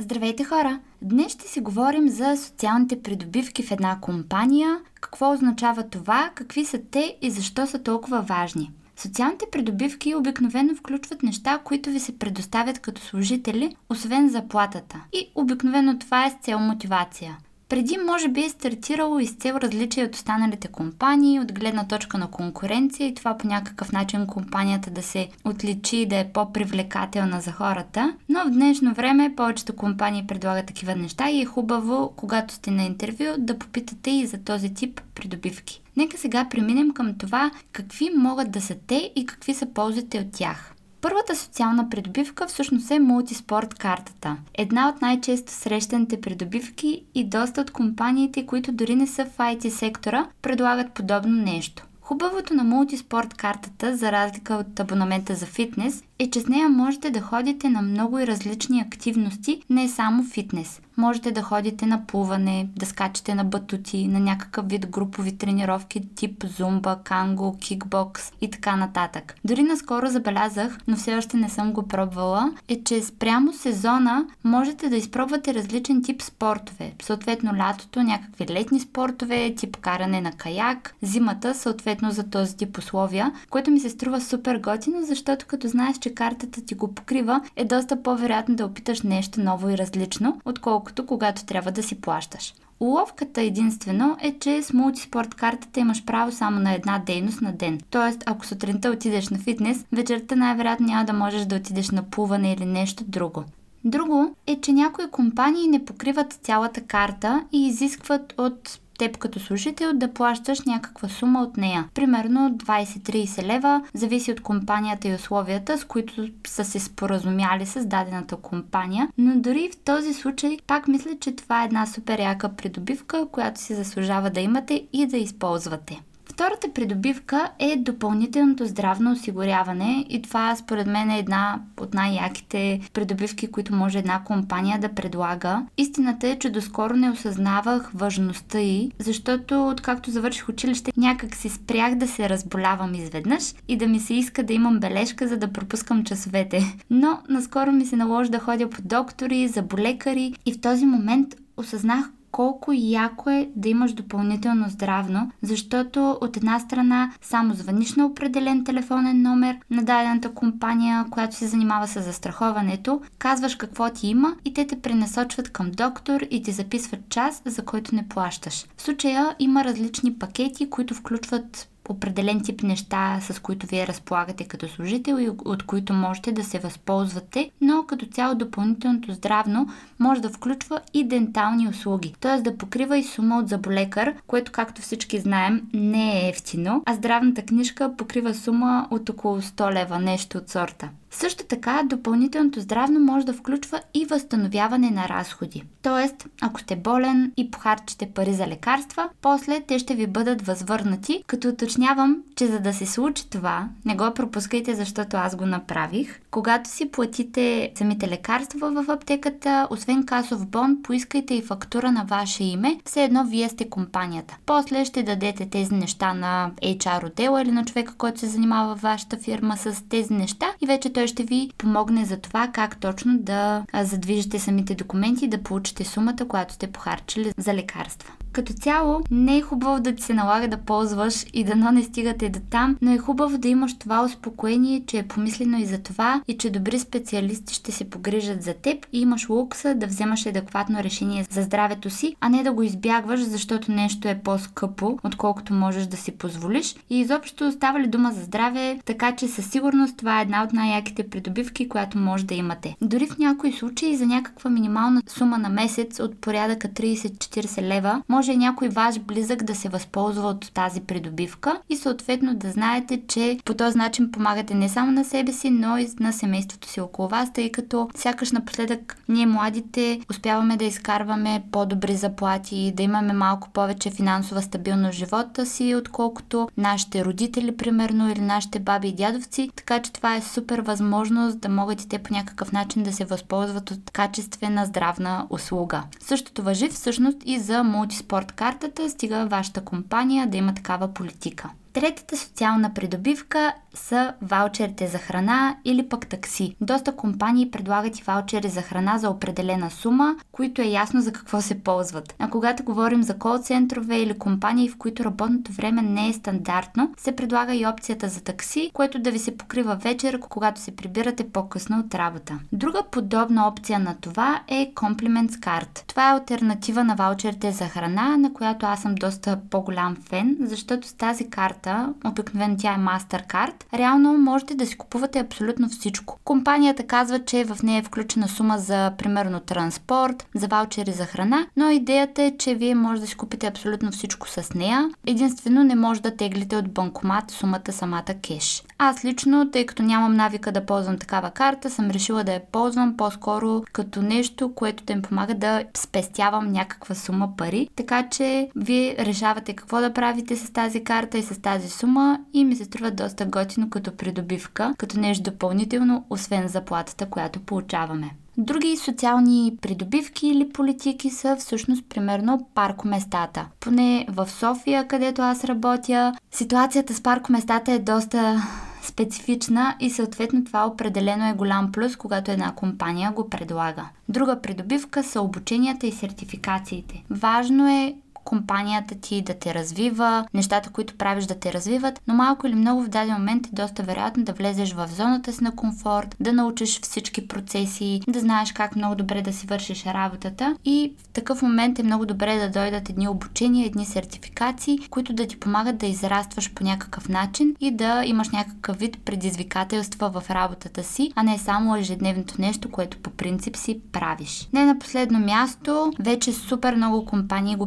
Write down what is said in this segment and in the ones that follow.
Здравейте хора! Днес ще си говорим за социалните придобивки в една компания, какво означава това, какви са те и защо са толкова важни. Социалните придобивки обикновено включват неща, които ви се предоставят като служители, освен заплатата. И обикновено това е с цел мотивация. Преди може би е стартирало и с цел различие от останалите компании, от гледна точка на конкуренция и това по някакъв начин компанията да се отличи и да е по-привлекателна за хората. Но в днешно време повечето компании предлагат такива неща и е хубаво, когато сте на интервю, да попитате и за този тип придобивки. Нека сега преминем към това какви могат да са те и какви са ползите от тях. Първата социална придобивка всъщност е мултиспорт картата. Една от най-често срещаните придобивки и доста от компаниите, които дори не са в IT сектора, предлагат подобно нещо. Хубавото на мултиспорт картата, за разлика от абонамента за фитнес, е, че с нея можете да ходите на много и различни активности, не само фитнес. Можете да ходите на плуване, да скачате на батути, на някакъв вид групови тренировки тип зумба, канго, кикбокс и така нататък. Дори наскоро забелязах, но все още не съм го пробвала, е, че спрямо сезона можете да изпробвате различен тип спортове. Съответно лятото някакви летни спортове, тип каране на каяк, зимата съответно за този тип условия, което ми се струва супер готино, защото като знаеш, че картата ти го покрива, е доста по-вероятно да опиташ нещо ново и различно, отколкото когато трябва да си плащаш. Уловката единствено е, че с мултиспорт картата имаш право само на една дейност на ден. Тоест, ако сутринта отидеш на фитнес, вечерта най-вероятно няма да можеш да отидеш на плуване или нещо друго. Друго е, че някои компании не покриват цялата карта и изискват от теб като служител да плащаш някаква сума от нея. Примерно 20-30 лева, зависи от компанията и условията, с които са се споразумяли с дадената компания. Но дори в този случай пак мисля, че това е една супер яка придобивка, която си заслужава да имате и да използвате. Втората придобивка е допълнителното здравно осигуряване и това според мен е една от най-яките придобивки, които може една компания да предлага. Истината е, че доскоро не осъзнавах важността й, защото откакто завърших училище някак си спрях да се разболявам изведнъж и да ми се иска да имам бележка, за да пропускам часовете. Но наскоро ми се наложи да ходя по доктори, заболекари и в този момент осъзнах колко яко е да имаш допълнително здравно, защото от една страна само звъниш на определен телефонен номер на дадената компания, която се занимава с застраховането, казваш какво ти има и те те пренасочват към доктор и ти записват час, за който не плащаш. В случая има различни пакети, които включват определен тип неща, с които вие разполагате като служител и от които можете да се възползвате, но като цяло допълнителното здравно може да включва и дентални услуги, т.е. да покрива и сума от заболекар, което както всички знаем не е ефтино, а здравната книжка покрива сума от около 100 лева, нещо от сорта. Също така, допълнителното здравно може да включва и възстановяване на разходи. Тоест, ако сте болен и похарчите пари за лекарства, после те ще ви бъдат възвърнати, като уточнявам, че за да се случи това, не го пропускайте, защото аз го направих. Когато си платите самите лекарства в аптеката, освен касов бон, поискайте и фактура на ваше име, все едно вие сте компанията. После ще дадете тези неща на HR отдела или на човека, който се занимава в вашата фирма с тези неща и вече той ще ви помогне за това как точно да задвижите самите документи и да получите сумата, която сте похарчили за лекарства. Като цяло, не е хубаво да ти се налага да ползваш и да не стигате до там, но е хубаво да имаш това успокоение, че е помислено и за това и че добри специалисти ще се погрижат за теб и имаш лукса да вземаш адекватно решение за здравето си, а не да го избягваш, защото нещо е по-скъпо, отколкото можеш да си позволиш. И изобщо става ли дума за здраве, така че със сигурност това е една от най-яките придобивки, която може да имате. Дори в някои случаи за някаква минимална сума на месец от порядъка 30-40 лева може някой ваш близък да се възползва от тази придобивка и съответно да знаете, че по този начин помагате не само на себе си, но и на семейството си около вас, тъй като сякаш напоследък ние младите успяваме да изкарваме по-добри заплати, да имаме малко повече финансова стабилност в живота си, отколкото нашите родители, примерно, или нашите баби и дядовци. Така че това е супер възможност да могат и те по някакъв начин да се възползват от качествена здравна услуга. Същото въжи всъщност и за мултиспорт картата, стига вашата компания да има такава политика. Третата социална придобивка са ваучерите за храна или пък такси. Доста компании предлагат и ваучери за храна за определена сума, които е ясно за какво се ползват. А когато говорим за кол-центрове или компании, в които работното време не е стандартно, се предлага и опцията за такси, което да ви се покрива вечер, когато се прибирате по-късно от работа. Друга подобна опция на това е Compliments Card. Това е альтернатива на ваучерите за храна, на която аз съм доста по-голям фен, защото с тази карта, обикновено тя е MasterCard, реално можете да си купувате абсолютно всичко. Компанията казва, че в нея е включена сума за примерно транспорт, за ваучери за храна, но идеята е, че вие може да си купите абсолютно всичко с нея. Единствено не може да теглите от банкомат сумата самата кеш. Аз лично, тъй като нямам навика да ползвам такава карта, съм решила да я ползвам по-скоро като нещо, което да ми помага да спестявам някаква сума пари. Така че вие решавате какво да правите с тази карта и с тази сума и ми се струва доста готино като придобивка, като нещо допълнително, освен заплатата, която получаваме. Други социални придобивки или политики са всъщност примерно паркоместата. Поне в София, където аз работя, ситуацията с паркоместата е доста специфична и съответно това определено е голям плюс, когато една компания го предлага. Друга придобивка са обученията и сертификациите. Важно е компанията ти да те развива, нещата, които правиш да те развиват, но малко или много в даден момент е доста вероятно да влезеш в зоната си на комфорт, да научиш всички процеси, да знаеш как много добре да си вършиш работата и в такъв момент е много добре да дойдат едни обучения, едни сертификации, които да ти помагат да израстваш по някакъв начин и да имаш някакъв вид предизвикателства в работата си, а не само ежедневното нещо, което по принцип си правиш. Не на последно място, вече супер много компании го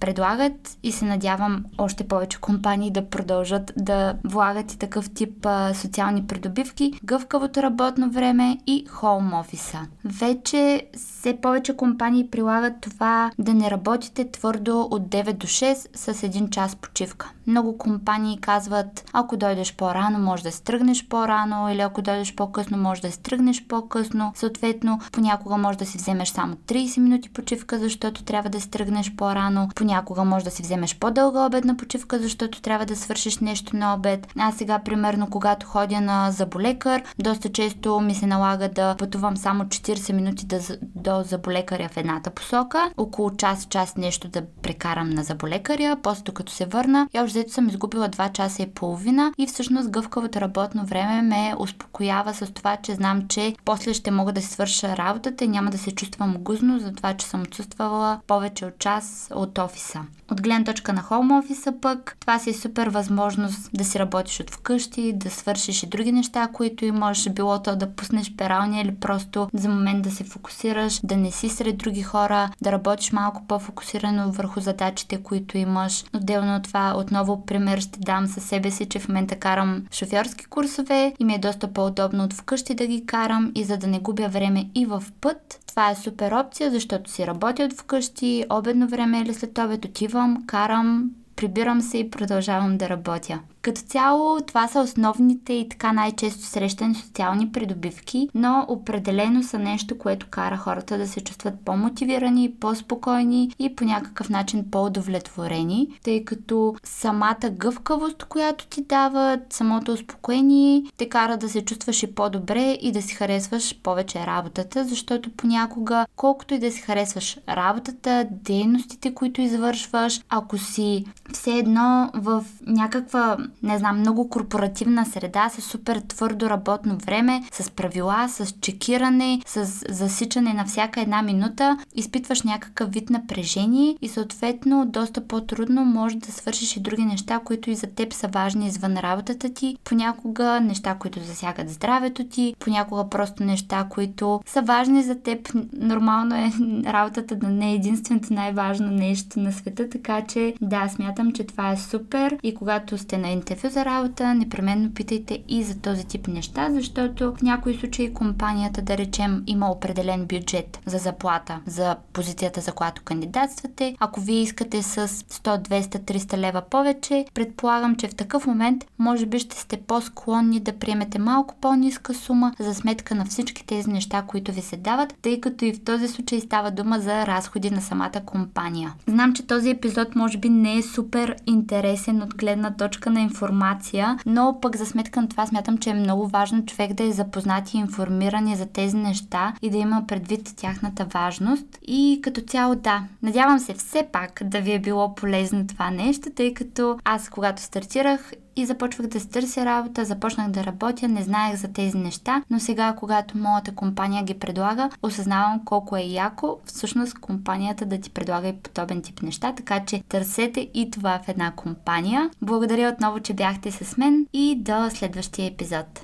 предлагат и се надявам още повече компании да продължат да влагат и такъв тип а, социални придобивки, гъвкавото работно време и хоум офиса. Вече все повече компании прилагат това да не работите твърдо от 9 до 6 с един час почивка. Много компании казват, ако дойдеш по-рано, може да стръгнеш по-рано или ако дойдеш по-късно, може да стръгнеш по-късно. Съответно, понякога може да си вземеш само 30 минути почивка, защото трябва да стръгнеш по-рано. Понякога може да си вземеш по-дълга обедна почивка, защото трябва да свършиш нещо на обед. Аз сега, примерно, когато ходя на заболекар, доста често ми се налага да пътувам само 40 минути да, до заболекаря в едната посока, около час, час нещо да прекарам на заболекаря, после като се върна, я още съм изгубила 2 часа и половина и всъщност гъвкавото работно време ме успокоява с това, че знам, че после ще мога да си свърша работата и няма да се чувствам гузно за това, че съм отсъствала повече от час от офиса. От гледна точка на хоум офиса пък, това си е супер възможност да си работиш от вкъщи, да свършиш и други неща, които имаш, било то да пуснеш пералня или просто за момент да се фокусираш, да не си сред други хора, да работиш малко по-фокусирано върху задачите, които имаш. Отделно от това, отново пример ще дам със себе си, че в момента карам шофьорски курсове и ми е доста по-удобно от вкъщи да ги карам и за да не губя време и в път, това е супер опция, защото си работя от вкъщи, обедно време или след обед отивам, карам, прибирам се и продължавам да работя. Като цяло, това са основните и така най-често срещани социални придобивки, но определено са нещо, което кара хората да се чувстват по-мотивирани, по-спокойни и по някакъв начин по-удовлетворени, тъй като самата гъвкавост, която ти дават, самото успокоение, те кара да се чувстваш и по-добре и да си харесваш повече работата, защото понякога, колкото и да си харесваш работата, дейностите, които извършваш, ако си все едно в някаква не знам, много корпоративна среда, с супер твърдо работно време, с правила, с чекиране, с засичане на всяка една минута, изпитваш някакъв вид напрежение и съответно доста по-трудно може да свършиш и други неща, които и за теб са важни извън работата ти. Понякога неща, които засягат здравето ти, понякога просто неща, които са важни за теб. Нормално е работата да не е единственото най-важно нещо на света, така че да, смятам, че това е супер и когато сте на интервю за работа, непременно питайте и за този тип неща, защото в някои случаи компанията, да речем, има определен бюджет за заплата, за позицията, за която кандидатствате. Ако вие искате с 100, 200, 300 лева повече, предполагам, че в такъв момент може би ще сте по-склонни да приемете малко по-ниска сума за сметка на всички тези неща, които ви се дават, тъй като и в този случай става дума за разходи на самата компания. Знам, че този епизод може би не е супер интересен от гледна точка на информация, но пък за сметка на това смятам, че е много важно човек да е запознат и информиран за тези неща и да има предвид тяхната важност. И като цяло да, надявам се все пак да ви е било полезно това нещо, тъй като аз когато стартирах и започвах да се търся работа, започнах да работя, не знаех за тези неща, но сега, когато моята компания ги предлага, осъзнавам колко е яко всъщност компанията да ти предлага и подобен тип неща, така че търсете и това в една компания. Благодаря отново, че бяхте с мен и до следващия епизод.